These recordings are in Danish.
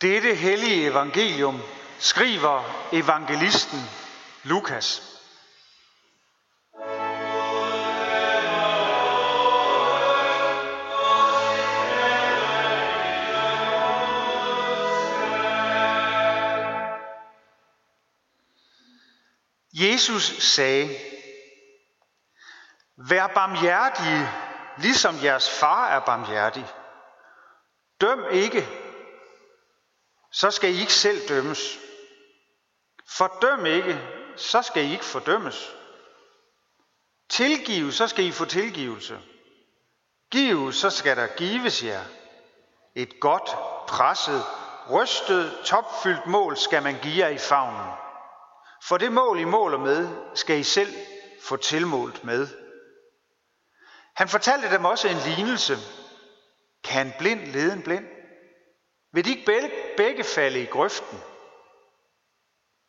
Dette hellige evangelium skriver evangelisten Lukas. Jesus sagde, Vær barmhjertige, ligesom jeres far er barmhjertig. Døm ikke, så skal I ikke selv dømmes. Fordøm ikke, så skal I ikke fordømmes. Tilgiv, så skal I få tilgivelse. Giv, så skal der gives jer. Et godt, presset, rystet, topfyldt mål skal man give jer i favnen. For det mål, I måler med, skal I selv få tilmålt med. Han fortalte dem også en lignelse. Kan en blind lede en blind? Vil de ikke begge falde i grøften?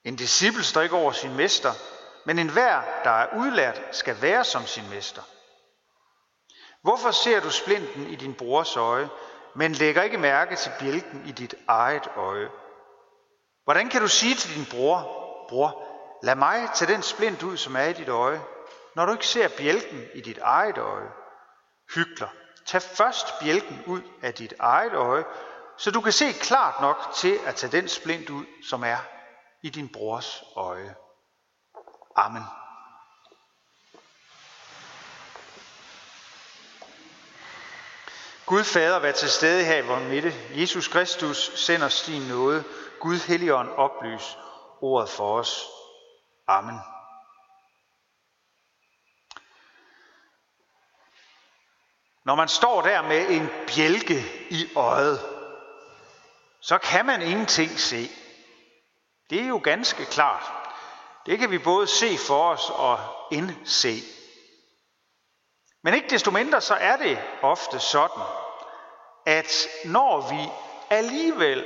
En disciple står ikke over sin mester, men enhver, der er udlært, skal være som sin mester. Hvorfor ser du splinten i din brors øje, men lægger ikke mærke til bjælken i dit eget øje? Hvordan kan du sige til din bror, bror, lad mig tage den splint ud, som er i dit øje, når du ikke ser bjælken i dit eget øje? Hygler, tag først bjælken ud af dit eget øje, så du kan se klart nok til at tage den splint ud, som er i din brors øje. Amen. Gud Fader, vær til stede her i vores midte. Jesus Kristus sender sin nåde. Gud Helligånd oplys ordet for os. Amen. Når man står der med en bjælke i øjet, så kan man ingenting se. Det er jo ganske klart. Det kan vi både se for os og indse. Men ikke desto mindre så er det ofte sådan, at når vi alligevel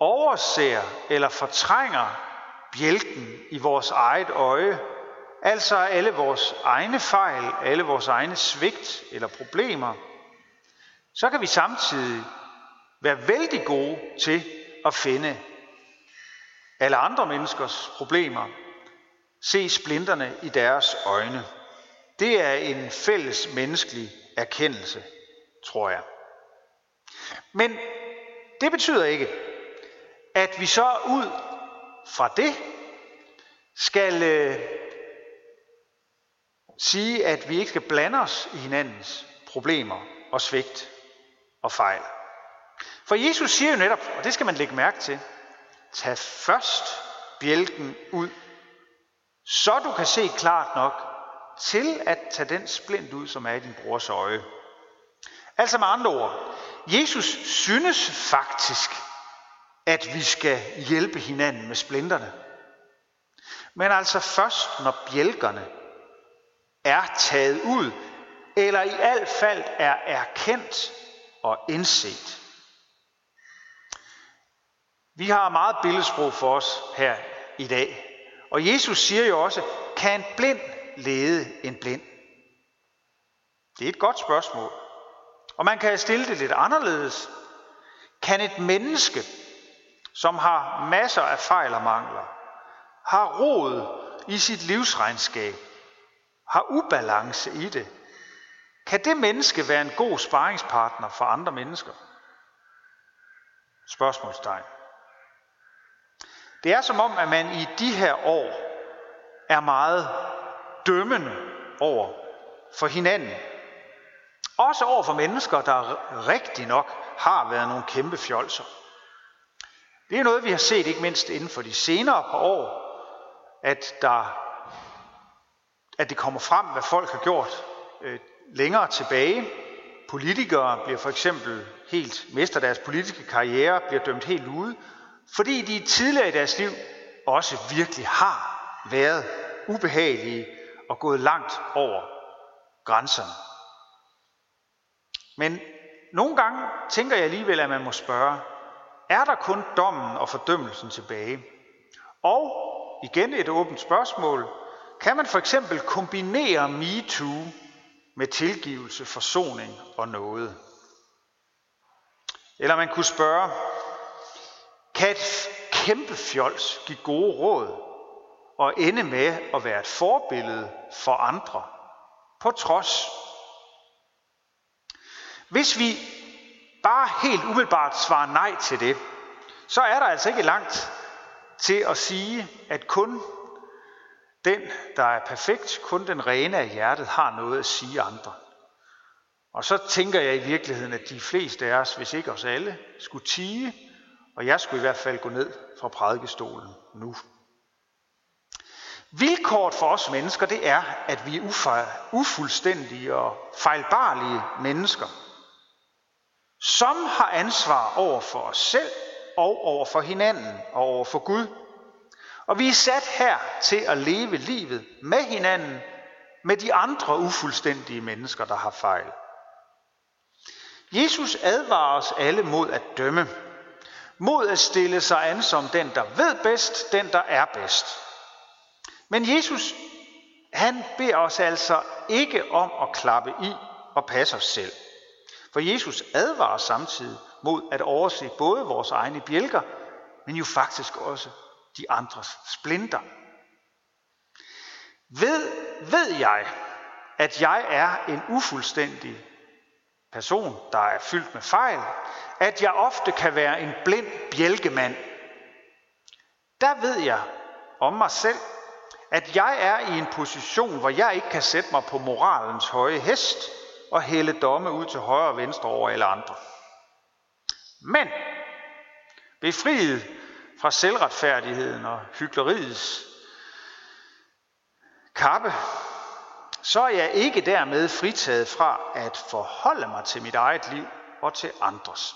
overser eller fortrænger bjælken i vores eget øje, altså alle vores egne fejl, alle vores egne svigt eller problemer, så kan vi samtidig være vældig gode til at finde alle andre menneskers problemer, se splinterne i deres øjne. Det er en fælles menneskelig erkendelse, tror jeg. Men det betyder ikke, at vi så ud fra det skal øh, sige, at vi ikke skal blande os i hinandens problemer og svigt og fejl. For Jesus siger jo netop, og det skal man lægge mærke til, tag først bjælken ud, så du kan se klart nok til at tage den splint ud, som er i din brors øje. Altså med andre ord, Jesus synes faktisk, at vi skal hjælpe hinanden med splinterne. Men altså først, når bjælkerne er taget ud, eller i alt fald er erkendt og indset. Vi har meget billedsprog for os her i dag. Og Jesus siger jo også, kan en blind lede en blind? Det er et godt spørgsmål. Og man kan stille det lidt anderledes. Kan et menneske, som har masser af fejl og mangler, har rod i sit livsregnskab, har ubalance i det, kan det menneske være en god sparringspartner for andre mennesker? Spørgsmålstegn. Det er som om, at man i de her år er meget dømmende over for hinanden. Også over for mennesker, der rigtig nok har været nogle kæmpe fjolser. Det er noget, vi har set ikke mindst inden for de senere par år, at, der, at det kommer frem, hvad folk har gjort øh, længere tilbage. Politikere bliver for eksempel helt, mister deres politiske karriere, bliver dømt helt ude, fordi de tidligere i deres liv også virkelig har været ubehagelige og gået langt over grænserne. Men nogle gange tænker jeg alligevel, at man må spørge, er der kun dommen og fordømmelsen tilbage? Og igen et åbent spørgsmål, kan man for eksempel kombinere MeToo med tilgivelse, forsoning og noget? Eller man kunne spørge, kan et kæmpe fjols give gode råd og ende med at være et forbillede for andre, på trods. Hvis vi bare helt umiddelbart svarer nej til det, så er der altså ikke langt til at sige, at kun den, der er perfekt, kun den rene af hjertet, har noget at sige andre. Og så tænker jeg i virkeligheden, at de fleste af os, hvis ikke os alle, skulle tige, og jeg skulle i hvert fald gå ned fra prædikestolen nu. Vilkåret for os mennesker, det er, at vi er ufuldstændige og fejlbarlige mennesker, som har ansvar over for os selv og over for hinanden og over for Gud. Og vi er sat her til at leve livet med hinanden, med de andre ufuldstændige mennesker, der har fejl. Jesus advarer os alle mod at dømme, mod at stille sig an som den, der ved bedst, den, der er bedst. Men Jesus, han beder os altså ikke om at klappe i og passe os selv. For Jesus advarer samtidig mod at overse både vores egne bjælker, men jo faktisk også de andres splinter. Ved, ved jeg, at jeg er en ufuldstændig person, der er fyldt med fejl, at jeg ofte kan være en blind bjælkemand, der ved jeg om mig selv, at jeg er i en position, hvor jeg ikke kan sætte mig på moralens høje hest og hælde domme ud til højre og venstre over alle andre. Men befriet fra selvretfærdigheden og hyggeleriets kappe, så er jeg ikke dermed fritaget fra at forholde mig til mit eget liv og til andres.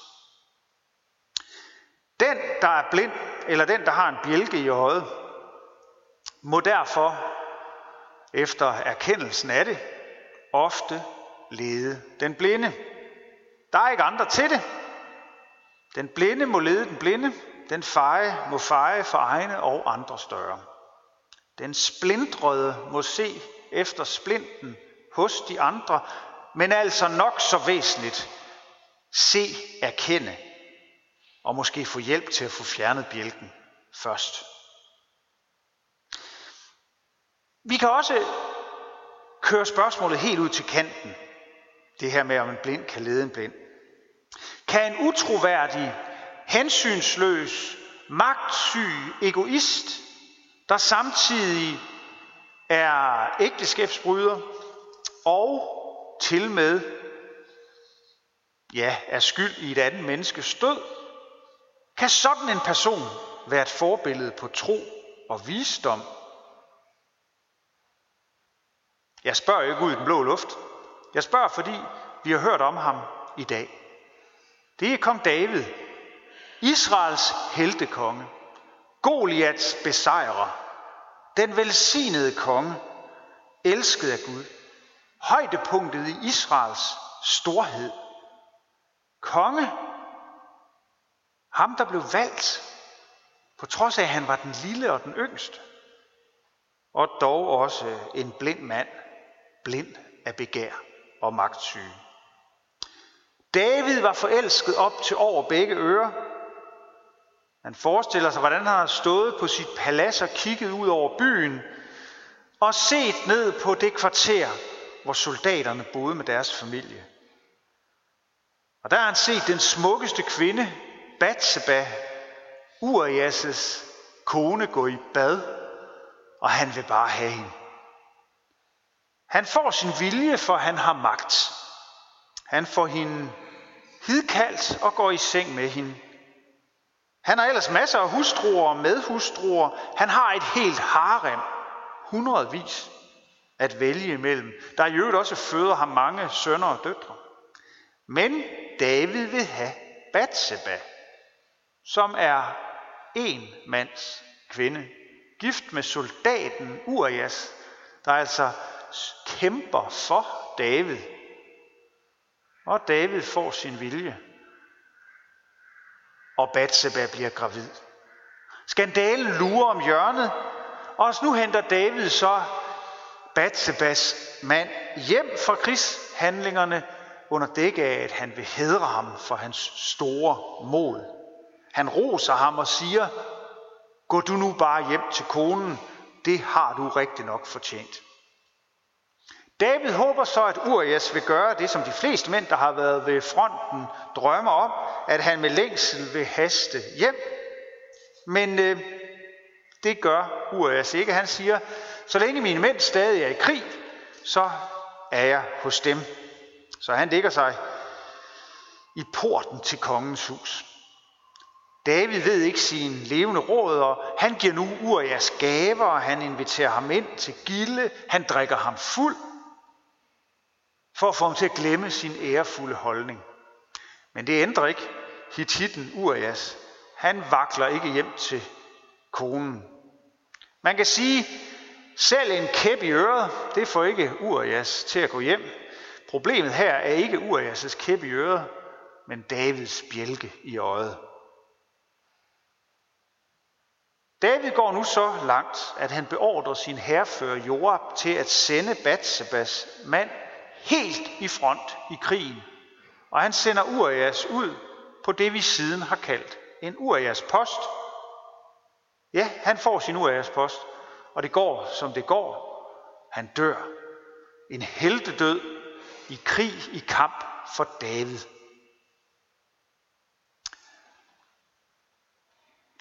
Den, der er blind, eller den, der har en bjælke i øjet, må derfor, efter erkendelsen af det, ofte lede den blinde. Der er ikke andre til det. Den blinde må lede den blinde, den feje må feje for egne og andre større. Den splindrede må se efter splinten hos de andre, men altså nok så væsentligt, se, erkende og måske få hjælp til at få fjernet bjælken først. Vi kan også køre spørgsmålet helt ud til kanten. Det her med, om en blind kan lede en blind. Kan en utroværdig, hensynsløs, magtsyg egoist, der samtidig er ægteskabsbryder og til med ja, er skyld i et andet menneskes død, kan sådan en person være et forbillede på tro og visdom Jeg spørger ikke ud i den blå luft. Jeg spørger, fordi vi har hørt om ham i dag. Det er kong David, Israels heltekonge, Goliaths besejrer, den velsignede konge, elsket af Gud, højdepunktet i Israels storhed. Konge, ham der blev valgt, på trods af at han var den lille og den yngste, og dog også en blind mand, blind af begær og magtsyge. David var forelsket op til over begge ører. Han forestiller sig, hvordan han har stået på sit palads og kigget ud over byen og set ned på det kvarter, hvor soldaterne boede med deres familie. Og der har han set den smukkeste kvinde, Batseba, Urias' kone, gå i bad, og han vil bare have hende. Han får sin vilje, for han har magt. Han får hende hidkaldt og går i seng med hende. Han har ellers masser af hustruer og medhustruer. Han har et helt harem, hundredvis at vælge imellem. Der i øvrigt også føder ham mange sønner og døtre. Men David vil have Batseba, som er en mands kvinde, gift med soldaten Urias, der altså kæmper for David. Og David får sin vilje. Og Batseba bliver gravid. Skandalen lurer om hjørnet, og nu henter David så Batsebas mand hjem fra krigshandlingerne under dække af, at han vil hedre ham for hans store mod. Han roser ham og siger, gå du nu bare hjem til konen, det har du rigtig nok fortjent. David håber så, at Urias vil gøre det, som de fleste mænd, der har været ved fronten, drømmer om, at han med længsel vil haste hjem. Men øh, det gør Urias ikke. Han siger, så længe mine mænd stadig er i krig, så er jeg hos dem. Så han ligger sig i porten til kongens hus. David ved ikke sin levende råd, og han giver nu Urias gaver, og han inviterer ham ind til gilde, han drikker ham fuld, for at få ham til at glemme sin ærefulde holdning. Men det ændrer ikke Hittitten Urias. Han vakler ikke hjem til konen. Man kan sige, selv en kæp i øret, det får ikke Urias til at gå hjem. Problemet her er ikke Urias' kæp i øret, men Davids bjælke i øjet. David går nu så langt, at han beordrer sin herrefører Joab til at sende Batsebas mand helt i front i krigen. Og han sender Urias ud på det, vi siden har kaldt en Urias post. Ja, han får sin Urias post, og det går, som det går. Han dør. En heltedød i krig, i kamp for David.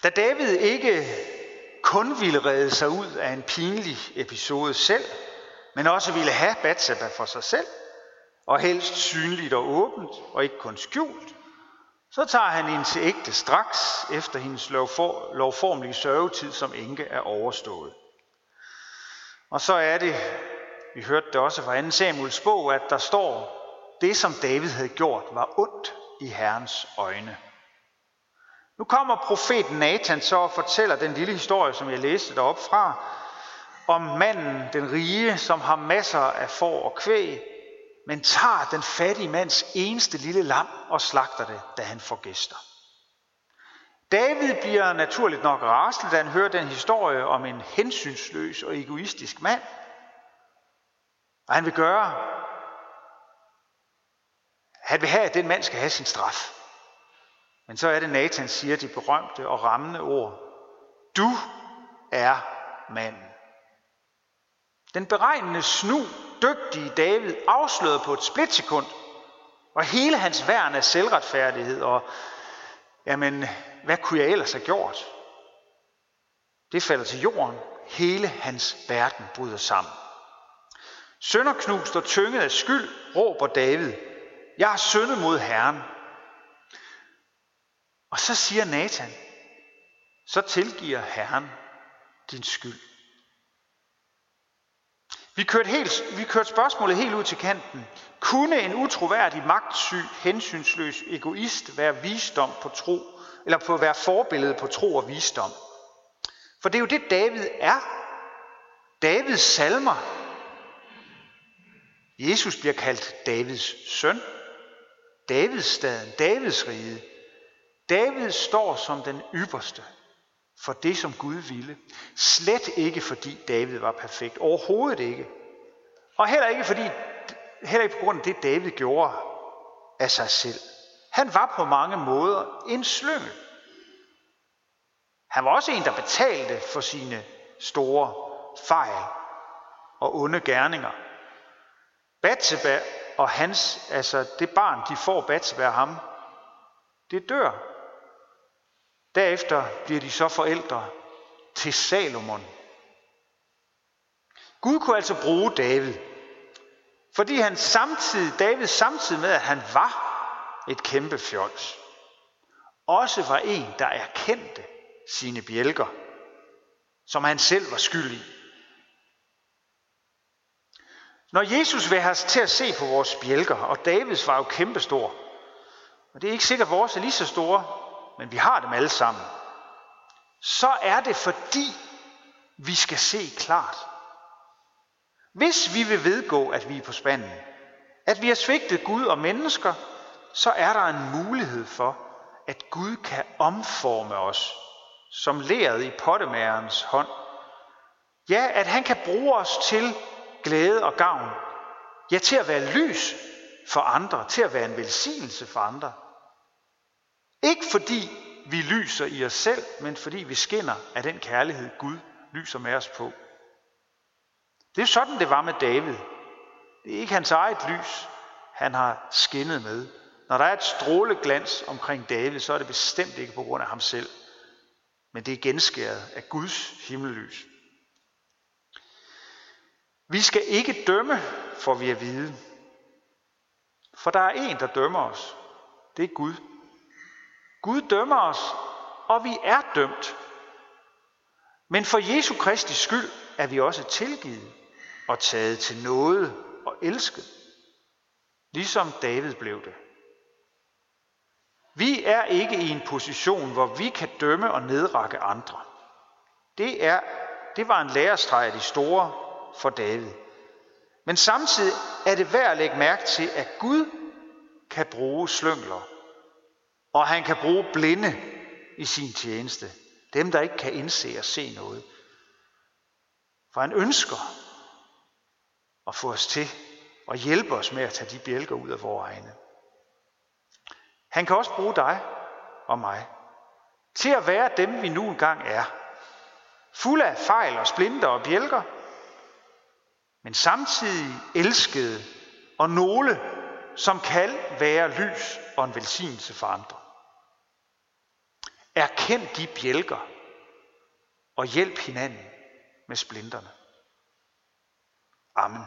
Da David ikke kun ville redde sig ud af en pinlig episode selv, men også ville have Batseba for sig selv, og helst synligt og åbent, og ikke kun skjult, så tager han hende til ægte straks, efter hendes lovfor, lovformelige sørgetid som enke er overstået. Og så er det, vi hørte det også fra 2 Samuels bog, at der står, det som David havde gjort var ondt i Herrens øjne. Nu kommer profeten Nathan så og fortæller den lille historie, som jeg læste derop fra, om manden, den rige, som har masser af får og kvæg, men tager den fattige mands eneste lille lam og slagter det, da han får gæster. David bliver naturligt nok rasende, da han hører den historie om en hensynsløs og egoistisk mand. Og han vil gøre, han vil have, at den mand skal have sin straf. Men så er det, Nathan siger de berømte og rammende ord. Du er manden. Den beregnende snu, dygtige David afslørede på et splitsekund, og hele hans værn af selvretfærdighed, og jamen, hvad kunne jeg ellers have gjort? Det falder til jorden. Hele hans verden bryder sammen. Sønderknust og tynget af skyld, råber David, jeg har syndet mod Herren. Og så siger Nathan, så tilgiver Herren din skyld. Vi kørte, helt, vi kørte spørgsmålet helt ud til kanten. Kunne en utroværdig, magtsyg, hensynsløs egoist være visdom på tro, eller på at være forbillede på tro og visdom? For det er jo det, David er. Davids salmer. Jesus bliver kaldt Davids søn. Davids staden, Davids rige. David står som den ypperste for det, som Gud ville. Slet ikke fordi David var perfekt. Overhovedet ikke. Og heller ikke fordi, heller ikke på grund af det, David gjorde af sig selv. Han var på mange måder en slyngel. Han var også en, der betalte for sine store fejl og onde gerninger. Batseba og hans, altså det barn, de får Batseba og ham, det dør Derefter bliver de så forældre til Salomon. Gud kunne altså bruge David, fordi han samtidig, David samtidig med, at han var et kæmpe fjols, også var en, der erkendte sine bjælker, som han selv var skyld i. Når Jesus vil have os til at se på vores bjælker, og Davids var jo kæmpestor, og det er ikke sikkert, at vores er lige så store, men vi har dem alle sammen, så er det fordi, vi skal se klart. Hvis vi vil vedgå, at vi er på spanden, at vi har svigtet Gud og mennesker, så er der en mulighed for, at Gud kan omforme os, som læret i pottemærens hånd. Ja, at han kan bruge os til glæde og gavn. Ja, til at være lys for andre, til at være en velsignelse for andre. Ikke fordi vi lyser i os selv, men fordi vi skinner af den kærlighed, Gud lyser med os på. Det er sådan, det var med David. Det er ikke hans eget lys, han har skinnet med. Når der er et stråleglans omkring David, så er det bestemt ikke på grund af ham selv, men det er genskæret af Guds himmellys. Vi skal ikke dømme, for vi er vide. For der er en, der dømmer os. Det er Gud. Gud dømmer os, og vi er dømt. Men for Jesu Kristi skyld er vi også tilgivet og taget til noget og elsket, ligesom David blev det. Vi er ikke i en position, hvor vi kan dømme og nedrakke andre. Det, er, det var en lærestreg af de store for David. Men samtidig er det værd at lægge mærke til, at Gud kan bruge slyngler, og han kan bruge blinde i sin tjeneste. Dem, der ikke kan indse og se noget. For han ønsker at få os til og hjælpe os med at tage de bjælker ud af vores egne. Han kan også bruge dig og mig til at være dem, vi nu engang er. Fulde af fejl og splinter og bjælker, men samtidig elskede og nogle, som kan være lys og en velsignelse for andre. Erkend de bjælker og hjælp hinanden med splinterne. Amen.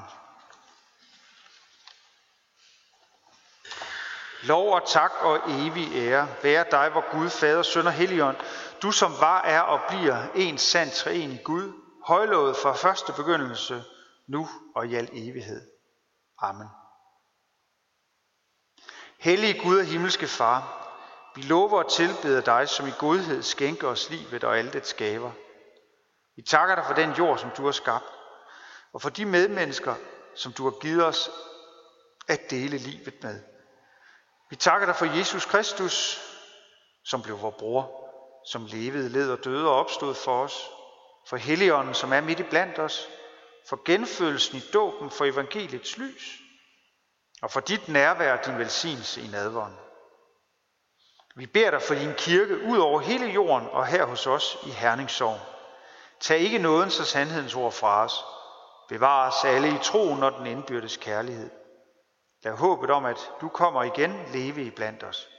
Lov og tak og evig ære være dig, hvor Gud, Fader, Søn og Helligånd, du som var, er og bliver en sand træen Gud, højlovet fra første begyndelse, nu og i al evighed. Amen. Hellige Gud og himmelske Far, vi lover og tilbeder dig, som i godhed skænker os livet og alt det skaber. Vi takker dig for den jord, som du har skabt, og for de medmennesker, som du har givet os at dele livet med. Vi takker dig for Jesus Kristus, som blev vor bror, som levede, led og døde og opstod for os, for Helligånden, som er midt i blandt os, for genfølelsen i dåben, for evangeliets lys, og for dit nærvær og din velsignelse i nadvånden. Vi beder dig for din kirke ud over hele jorden og her hos os i Herningssorg. Tag ikke nådens og sandhedens ord fra os. Bevar os alle i troen og den indbyrdes kærlighed. Lad håbet om, at du kommer igen, leve i blandt os.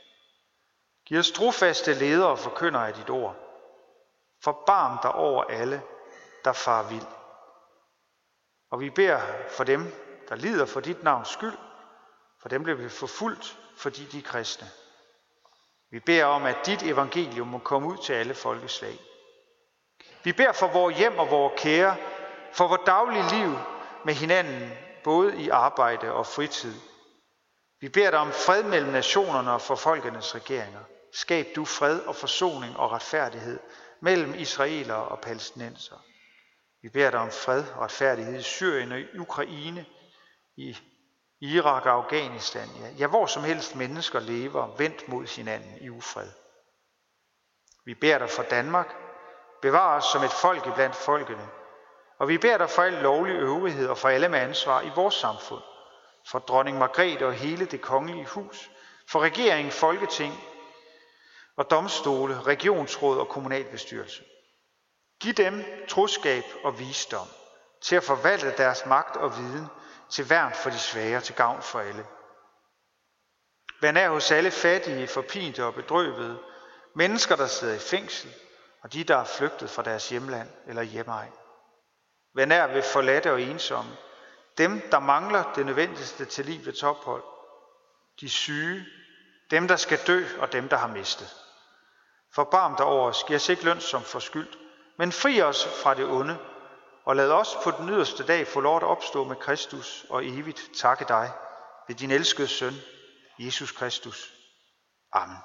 Giv os trofaste ledere og forkynder af dit ord. Forbarm dig over alle, der far vild. Og vi beder for dem, der lider for dit navns skyld, for dem bliver vi forfulgt, fordi de er kristne. Vi beder om, at dit evangelium må komme ud til alle folkeslag. Vi beder for vores hjem og vores kære, for vores daglige liv med hinanden, både i arbejde og fritid. Vi beder dig om fred mellem nationerne og for folkenes regeringer. Skab du fred og forsoning og retfærdighed mellem israelere og palæstinenser. Vi beder dig om fred og retfærdighed i Syrien og i Ukraine, i Irak og Afghanistan, ja, ja hvor som helst mennesker lever vendt mod hinanden i ufred. Vi beder dig for Danmark, bevar os som et folk iblandt folkene, og vi beder dig for al lovlig øvrighed og for alle med ansvar i vores samfund, for dronning Margrethe og hele det kongelige hus, for regering, folketing og domstole, regionsråd og kommunalbestyrelse. Giv dem troskab og visdom til at forvalte deres magt og viden til værn for de svage til gavn for alle. Vær nær hos alle fattige, forpinte og bedrøvede, mennesker, der sidder i fængsel, og de, der er flygtet fra deres hjemland eller hjemmeegn. Vær nær ved forladte og ensomme, dem, der mangler det nødvendigste til livets ophold, de syge, dem, der skal dø og dem, der har mistet. Forbarm dig over os, giv os ikke løn som forskyldt, men fri os fra det onde, og lad os på den yderste dag få lov at opstå med Kristus og evigt takke dig ved din elskede søn, Jesus Kristus. Amen.